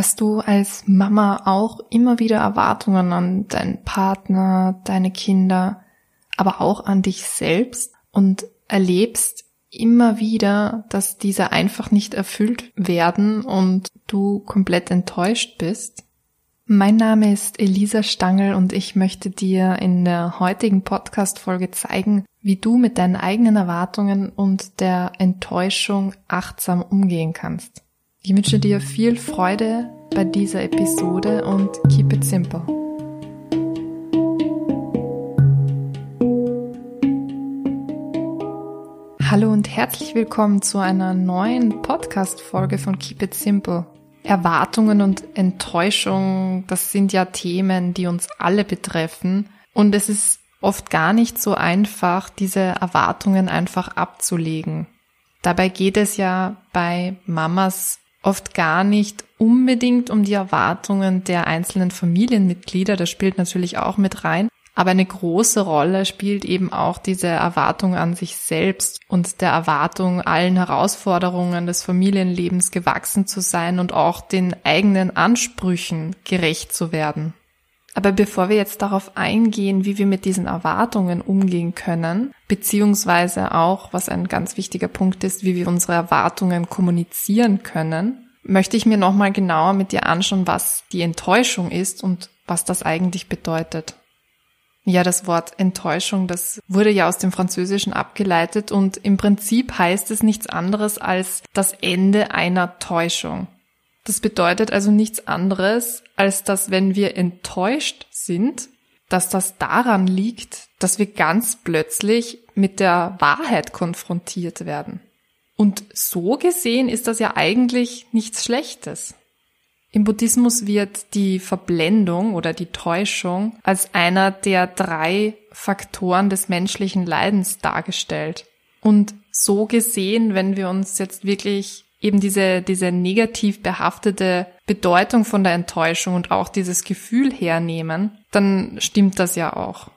Hast du als Mama auch immer wieder Erwartungen an deinen Partner, deine Kinder, aber auch an dich selbst und erlebst immer wieder, dass diese einfach nicht erfüllt werden und du komplett enttäuscht bist? Mein Name ist Elisa Stangl und ich möchte dir in der heutigen Podcast-Folge zeigen, wie du mit deinen eigenen Erwartungen und der Enttäuschung achtsam umgehen kannst. Ich wünsche dir viel Freude bei dieser Episode und keep it simple. Hallo und herzlich willkommen zu einer neuen Podcast-Folge von Keep It Simple. Erwartungen und Enttäuschung, das sind ja Themen, die uns alle betreffen. Und es ist oft gar nicht so einfach, diese Erwartungen einfach abzulegen. Dabei geht es ja bei Mamas oft gar nicht unbedingt um die Erwartungen der einzelnen Familienmitglieder, das spielt natürlich auch mit rein, aber eine große Rolle spielt eben auch diese Erwartung an sich selbst und der Erwartung, allen Herausforderungen des Familienlebens gewachsen zu sein und auch den eigenen Ansprüchen gerecht zu werden. Aber bevor wir jetzt darauf eingehen, wie wir mit diesen Erwartungen umgehen können, beziehungsweise auch, was ein ganz wichtiger Punkt ist, wie wir unsere Erwartungen kommunizieren können, möchte ich mir nochmal genauer mit dir anschauen, was die Enttäuschung ist und was das eigentlich bedeutet. Ja, das Wort Enttäuschung, das wurde ja aus dem Französischen abgeleitet und im Prinzip heißt es nichts anderes als das Ende einer Täuschung. Das bedeutet also nichts anderes, als dass wenn wir enttäuscht sind, dass das daran liegt, dass wir ganz plötzlich mit der Wahrheit konfrontiert werden. Und so gesehen ist das ja eigentlich nichts Schlechtes. Im Buddhismus wird die Verblendung oder die Täuschung als einer der drei Faktoren des menschlichen Leidens dargestellt. Und so gesehen, wenn wir uns jetzt wirklich eben diese, diese negativ behaftete Bedeutung von der Enttäuschung und auch dieses Gefühl hernehmen, dann stimmt das ja auch.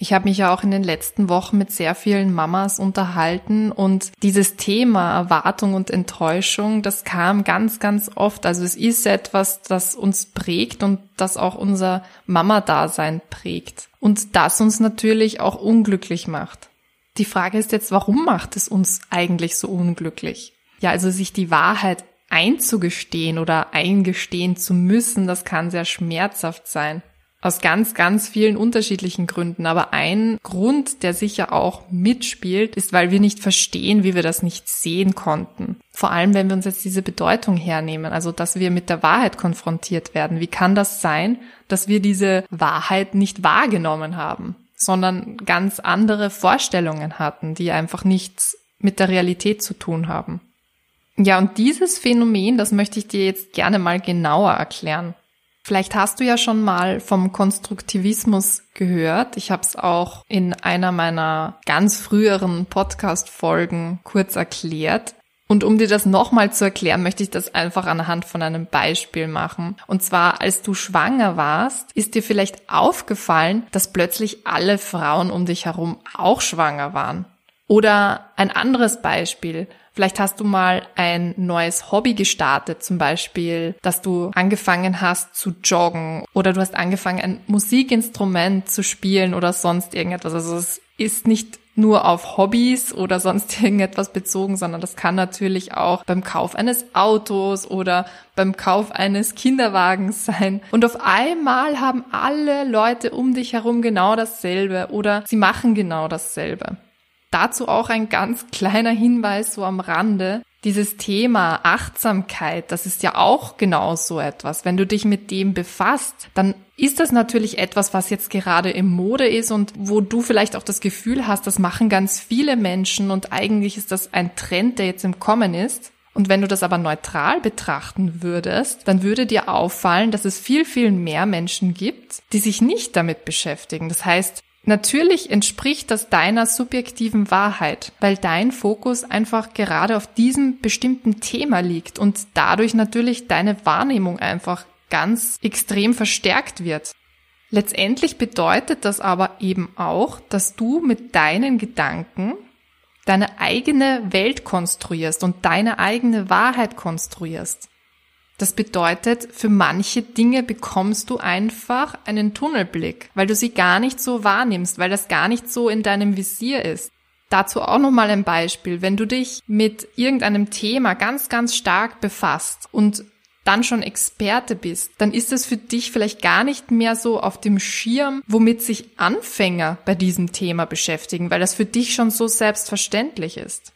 Ich habe mich ja auch in den letzten Wochen mit sehr vielen Mamas unterhalten und dieses Thema Erwartung und Enttäuschung, das kam ganz, ganz oft. Also es ist etwas, das uns prägt und das auch unser Mama-Dasein prägt und das uns natürlich auch unglücklich macht. Die Frage ist jetzt, warum macht es uns eigentlich so unglücklich? Ja, also sich die Wahrheit einzugestehen oder eingestehen zu müssen, das kann sehr schmerzhaft sein. Aus ganz, ganz vielen unterschiedlichen Gründen. Aber ein Grund, der sicher auch mitspielt, ist, weil wir nicht verstehen, wie wir das nicht sehen konnten. Vor allem, wenn wir uns jetzt diese Bedeutung hernehmen, also dass wir mit der Wahrheit konfrontiert werden. Wie kann das sein, dass wir diese Wahrheit nicht wahrgenommen haben, sondern ganz andere Vorstellungen hatten, die einfach nichts mit der Realität zu tun haben? Ja, und dieses Phänomen, das möchte ich dir jetzt gerne mal genauer erklären. Vielleicht hast du ja schon mal vom Konstruktivismus gehört. Ich habe es auch in einer meiner ganz früheren Podcast-Folgen kurz erklärt. Und um dir das nochmal zu erklären, möchte ich das einfach anhand von einem Beispiel machen. Und zwar, als du schwanger warst, ist dir vielleicht aufgefallen, dass plötzlich alle Frauen um dich herum auch schwanger waren. Oder ein anderes Beispiel. Vielleicht hast du mal ein neues Hobby gestartet, zum Beispiel, dass du angefangen hast zu joggen oder du hast angefangen, ein Musikinstrument zu spielen oder sonst irgendetwas. Also es ist nicht nur auf Hobbys oder sonst irgendetwas bezogen, sondern das kann natürlich auch beim Kauf eines Autos oder beim Kauf eines Kinderwagens sein. Und auf einmal haben alle Leute um dich herum genau dasselbe oder sie machen genau dasselbe. Dazu auch ein ganz kleiner Hinweis so am Rande. Dieses Thema Achtsamkeit, das ist ja auch genau so etwas. Wenn du dich mit dem befasst, dann ist das natürlich etwas, was jetzt gerade im Mode ist und wo du vielleicht auch das Gefühl hast, das machen ganz viele Menschen und eigentlich ist das ein Trend, der jetzt im Kommen ist. Und wenn du das aber neutral betrachten würdest, dann würde dir auffallen, dass es viel, viel mehr Menschen gibt, die sich nicht damit beschäftigen. Das heißt, Natürlich entspricht das deiner subjektiven Wahrheit, weil dein Fokus einfach gerade auf diesem bestimmten Thema liegt und dadurch natürlich deine Wahrnehmung einfach ganz extrem verstärkt wird. Letztendlich bedeutet das aber eben auch, dass du mit deinen Gedanken deine eigene Welt konstruierst und deine eigene Wahrheit konstruierst. Das bedeutet, für manche Dinge bekommst du einfach einen Tunnelblick, weil du sie gar nicht so wahrnimmst, weil das gar nicht so in deinem Visier ist. Dazu auch nochmal ein Beispiel. Wenn du dich mit irgendeinem Thema ganz, ganz stark befasst und dann schon Experte bist, dann ist es für dich vielleicht gar nicht mehr so auf dem Schirm, womit sich Anfänger bei diesem Thema beschäftigen, weil das für dich schon so selbstverständlich ist.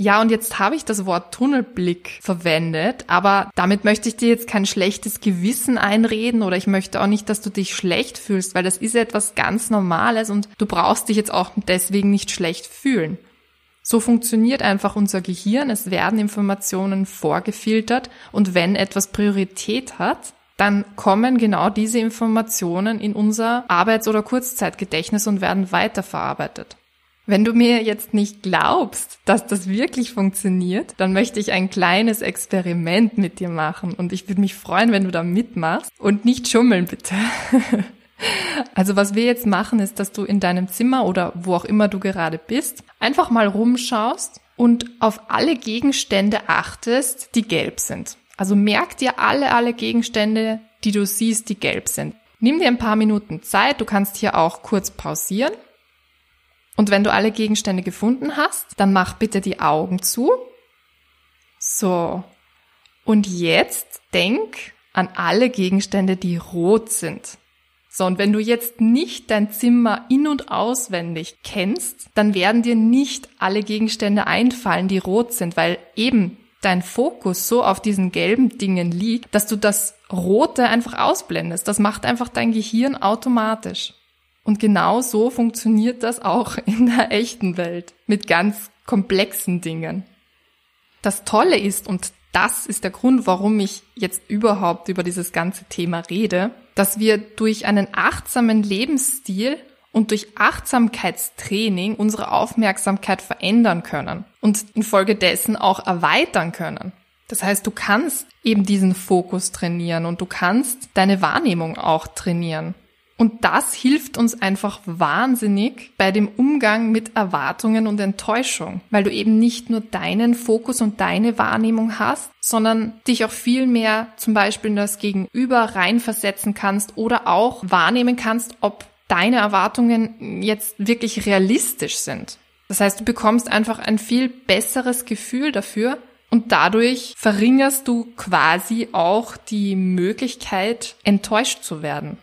Ja, und jetzt habe ich das Wort Tunnelblick verwendet, aber damit möchte ich dir jetzt kein schlechtes Gewissen einreden oder ich möchte auch nicht, dass du dich schlecht fühlst, weil das ist etwas ganz Normales und du brauchst dich jetzt auch deswegen nicht schlecht fühlen. So funktioniert einfach unser Gehirn. Es werden Informationen vorgefiltert und wenn etwas Priorität hat, dann kommen genau diese Informationen in unser Arbeits- oder Kurzzeitgedächtnis und werden weiterverarbeitet. Wenn du mir jetzt nicht glaubst, dass das wirklich funktioniert, dann möchte ich ein kleines Experiment mit dir machen und ich würde mich freuen, wenn du da mitmachst und nicht schummeln bitte. Also was wir jetzt machen, ist, dass du in deinem Zimmer oder wo auch immer du gerade bist, einfach mal rumschaust und auf alle Gegenstände achtest, die gelb sind. Also merk dir alle, alle Gegenstände, die du siehst, die gelb sind. Nimm dir ein paar Minuten Zeit, du kannst hier auch kurz pausieren und wenn du alle Gegenstände gefunden hast, dann mach bitte die Augen zu. So. Und jetzt denk an alle Gegenstände, die rot sind. So, und wenn du jetzt nicht dein Zimmer in- und auswendig kennst, dann werden dir nicht alle Gegenstände einfallen, die rot sind, weil eben dein Fokus so auf diesen gelben Dingen liegt, dass du das Rote einfach ausblendest. Das macht einfach dein Gehirn automatisch. Und genau so funktioniert das auch in der echten Welt mit ganz komplexen Dingen. Das Tolle ist, und das ist der Grund, warum ich jetzt überhaupt über dieses ganze Thema rede, dass wir durch einen achtsamen Lebensstil und durch Achtsamkeitstraining unsere Aufmerksamkeit verändern können und infolgedessen auch erweitern können. Das heißt, du kannst eben diesen Fokus trainieren und du kannst deine Wahrnehmung auch trainieren. Und das hilft uns einfach wahnsinnig bei dem Umgang mit Erwartungen und Enttäuschung, weil du eben nicht nur deinen Fokus und deine Wahrnehmung hast, sondern dich auch viel mehr zum Beispiel in das Gegenüber reinversetzen kannst oder auch wahrnehmen kannst, ob deine Erwartungen jetzt wirklich realistisch sind. Das heißt, du bekommst einfach ein viel besseres Gefühl dafür, und dadurch verringerst du quasi auch die Möglichkeit, enttäuscht zu werden.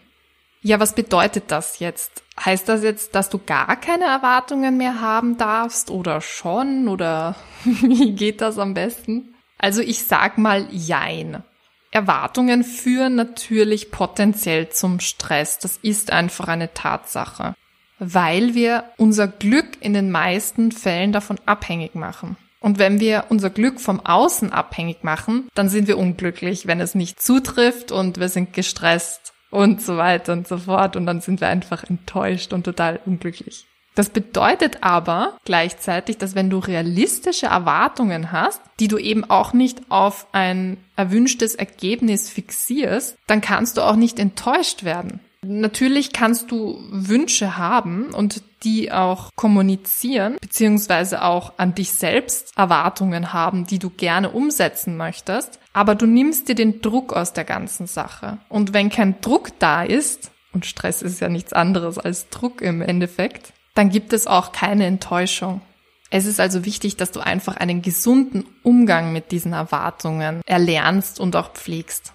Ja, was bedeutet das jetzt? Heißt das jetzt, dass du gar keine Erwartungen mehr haben darfst oder schon oder wie geht das am besten? Also ich sag mal Jein. Erwartungen führen natürlich potenziell zum Stress. Das ist einfach eine Tatsache, weil wir unser Glück in den meisten Fällen davon abhängig machen. Und wenn wir unser Glück vom Außen abhängig machen, dann sind wir unglücklich, wenn es nicht zutrifft und wir sind gestresst und so weiter und so fort. Und dann sind wir einfach enttäuscht und total unglücklich. Das bedeutet aber gleichzeitig, dass wenn du realistische Erwartungen hast, die du eben auch nicht auf ein erwünschtes Ergebnis fixierst, dann kannst du auch nicht enttäuscht werden. Natürlich kannst du Wünsche haben und die auch kommunizieren, beziehungsweise auch an dich selbst Erwartungen haben, die du gerne umsetzen möchtest. Aber du nimmst dir den Druck aus der ganzen Sache. Und wenn kein Druck da ist, und Stress ist ja nichts anderes als Druck im Endeffekt, dann gibt es auch keine Enttäuschung. Es ist also wichtig, dass du einfach einen gesunden Umgang mit diesen Erwartungen erlernst und auch pflegst.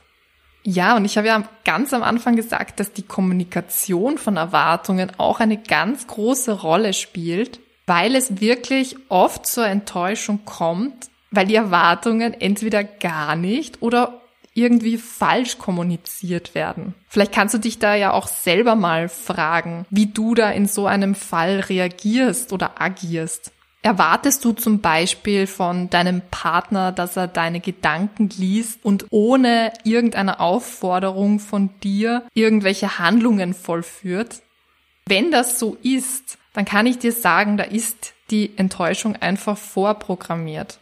Ja, und ich habe ja ganz am Anfang gesagt, dass die Kommunikation von Erwartungen auch eine ganz große Rolle spielt, weil es wirklich oft zur Enttäuschung kommt, weil die Erwartungen entweder gar nicht oder irgendwie falsch kommuniziert werden. Vielleicht kannst du dich da ja auch selber mal fragen, wie du da in so einem Fall reagierst oder agierst. Erwartest du zum Beispiel von deinem Partner, dass er deine Gedanken liest und ohne irgendeine Aufforderung von dir irgendwelche Handlungen vollführt? Wenn das so ist, dann kann ich dir sagen, da ist die Enttäuschung einfach vorprogrammiert.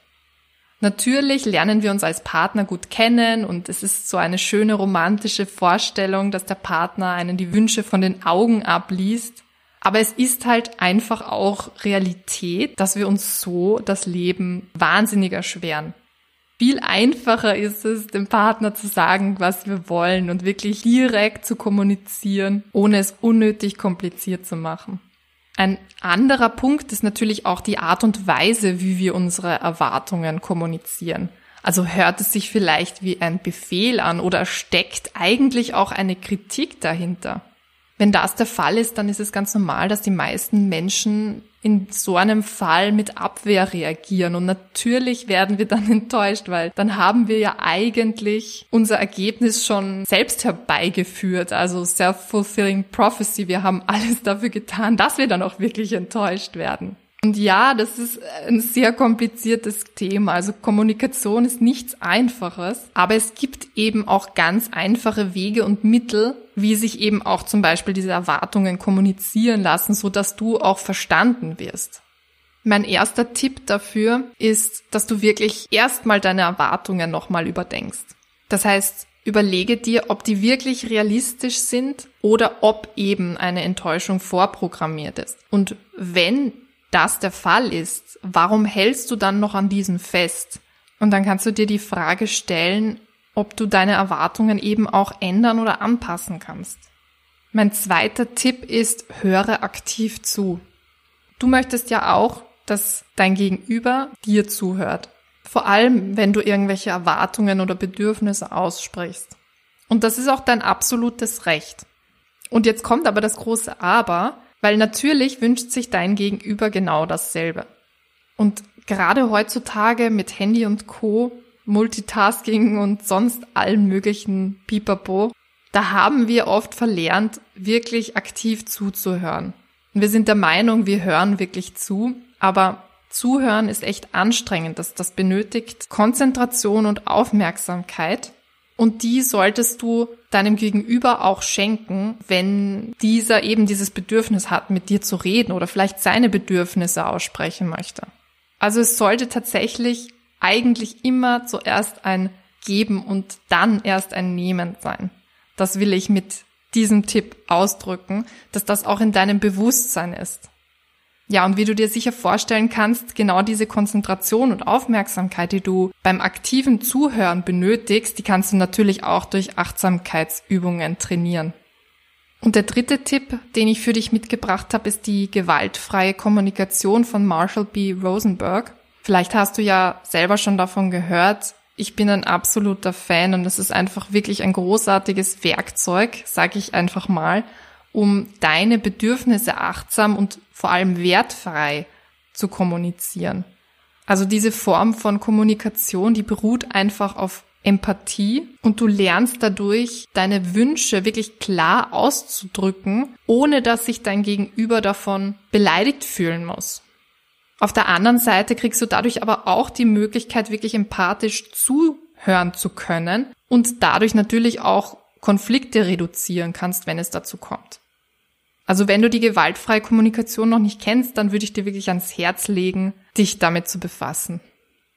Natürlich lernen wir uns als Partner gut kennen und es ist so eine schöne romantische Vorstellung, dass der Partner einen die Wünsche von den Augen abliest. Aber es ist halt einfach auch Realität, dass wir uns so das Leben wahnsinnig erschweren. Viel einfacher ist es, dem Partner zu sagen, was wir wollen und wirklich direkt zu kommunizieren, ohne es unnötig kompliziert zu machen. Ein anderer Punkt ist natürlich auch die Art und Weise, wie wir unsere Erwartungen kommunizieren. Also hört es sich vielleicht wie ein Befehl an oder steckt eigentlich auch eine Kritik dahinter? Wenn das der Fall ist, dann ist es ganz normal, dass die meisten Menschen in so einem Fall mit Abwehr reagieren. Und natürlich werden wir dann enttäuscht, weil dann haben wir ja eigentlich unser Ergebnis schon selbst herbeigeführt. Also self-fulfilling prophecy. Wir haben alles dafür getan, dass wir dann auch wirklich enttäuscht werden. Und ja, das ist ein sehr kompliziertes Thema. Also Kommunikation ist nichts Einfaches, aber es gibt eben auch ganz einfache Wege und Mittel, wie sich eben auch zum Beispiel diese Erwartungen kommunizieren lassen, so dass du auch verstanden wirst. Mein erster Tipp dafür ist, dass du wirklich erstmal deine Erwartungen nochmal überdenkst. Das heißt, überlege dir, ob die wirklich realistisch sind oder ob eben eine Enttäuschung vorprogrammiert ist. Und wenn das der Fall ist, warum hältst du dann noch an diesen fest? Und dann kannst du dir die Frage stellen, ob du deine Erwartungen eben auch ändern oder anpassen kannst. Mein zweiter Tipp ist, höre aktiv zu. Du möchtest ja auch, dass dein Gegenüber dir zuhört. Vor allem, wenn du irgendwelche Erwartungen oder Bedürfnisse aussprichst. Und das ist auch dein absolutes Recht. Und jetzt kommt aber das große Aber, weil natürlich wünscht sich dein Gegenüber genau dasselbe. Und gerade heutzutage mit Handy und Co, Multitasking und sonst allen möglichen Pipapo, da haben wir oft verlernt, wirklich aktiv zuzuhören. Wir sind der Meinung, wir hören wirklich zu, aber Zuhören ist echt anstrengend. Das, das benötigt Konzentration und Aufmerksamkeit. Und die solltest du deinem Gegenüber auch schenken, wenn dieser eben dieses Bedürfnis hat, mit dir zu reden oder vielleicht seine Bedürfnisse aussprechen möchte. Also es sollte tatsächlich eigentlich immer zuerst ein Geben und dann erst ein Nehmen sein. Das will ich mit diesem Tipp ausdrücken, dass das auch in deinem Bewusstsein ist. Ja, und wie du dir sicher vorstellen kannst, genau diese Konzentration und Aufmerksamkeit, die du beim aktiven Zuhören benötigst, die kannst du natürlich auch durch Achtsamkeitsübungen trainieren. Und der dritte Tipp, den ich für dich mitgebracht habe, ist die gewaltfreie Kommunikation von Marshall B. Rosenberg. Vielleicht hast du ja selber schon davon gehört. Ich bin ein absoluter Fan und es ist einfach wirklich ein großartiges Werkzeug, sage ich einfach mal, um deine Bedürfnisse achtsam und vor allem wertfrei zu kommunizieren. Also diese Form von Kommunikation, die beruht einfach auf Empathie und du lernst dadurch, deine Wünsche wirklich klar auszudrücken, ohne dass sich dein Gegenüber davon beleidigt fühlen muss. Auf der anderen Seite kriegst du dadurch aber auch die Möglichkeit, wirklich empathisch zuhören zu können und dadurch natürlich auch Konflikte reduzieren kannst, wenn es dazu kommt. Also wenn du die gewaltfreie Kommunikation noch nicht kennst, dann würde ich dir wirklich ans Herz legen, dich damit zu befassen.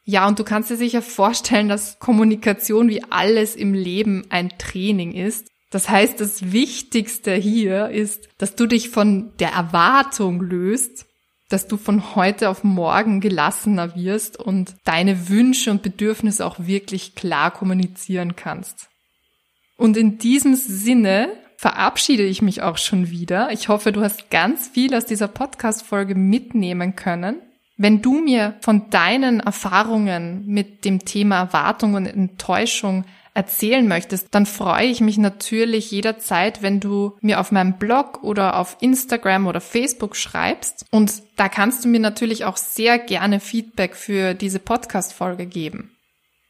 Ja, und du kannst dir sicher vorstellen, dass Kommunikation wie alles im Leben ein Training ist. Das heißt, das Wichtigste hier ist, dass du dich von der Erwartung löst, dass du von heute auf morgen gelassener wirst und deine Wünsche und Bedürfnisse auch wirklich klar kommunizieren kannst. Und in diesem Sinne verabschiede ich mich auch schon wieder. Ich hoffe, du hast ganz viel aus dieser Podcast-Folge mitnehmen können. Wenn du mir von deinen Erfahrungen mit dem Thema Erwartung und Enttäuschung erzählen möchtest, dann freue ich mich natürlich jederzeit, wenn du mir auf meinem Blog oder auf Instagram oder Facebook schreibst. Und da kannst du mir natürlich auch sehr gerne Feedback für diese Podcast-Folge geben.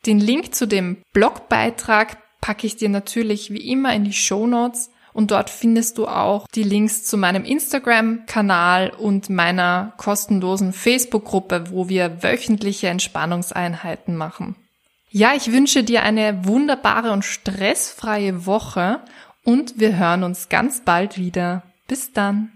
Den Link zu dem Blogbeitrag packe ich dir natürlich wie immer in die Show Notes und dort findest du auch die Links zu meinem Instagram-Kanal und meiner kostenlosen Facebook-Gruppe, wo wir wöchentliche Entspannungseinheiten machen. Ja, ich wünsche dir eine wunderbare und stressfreie Woche und wir hören uns ganz bald wieder. Bis dann.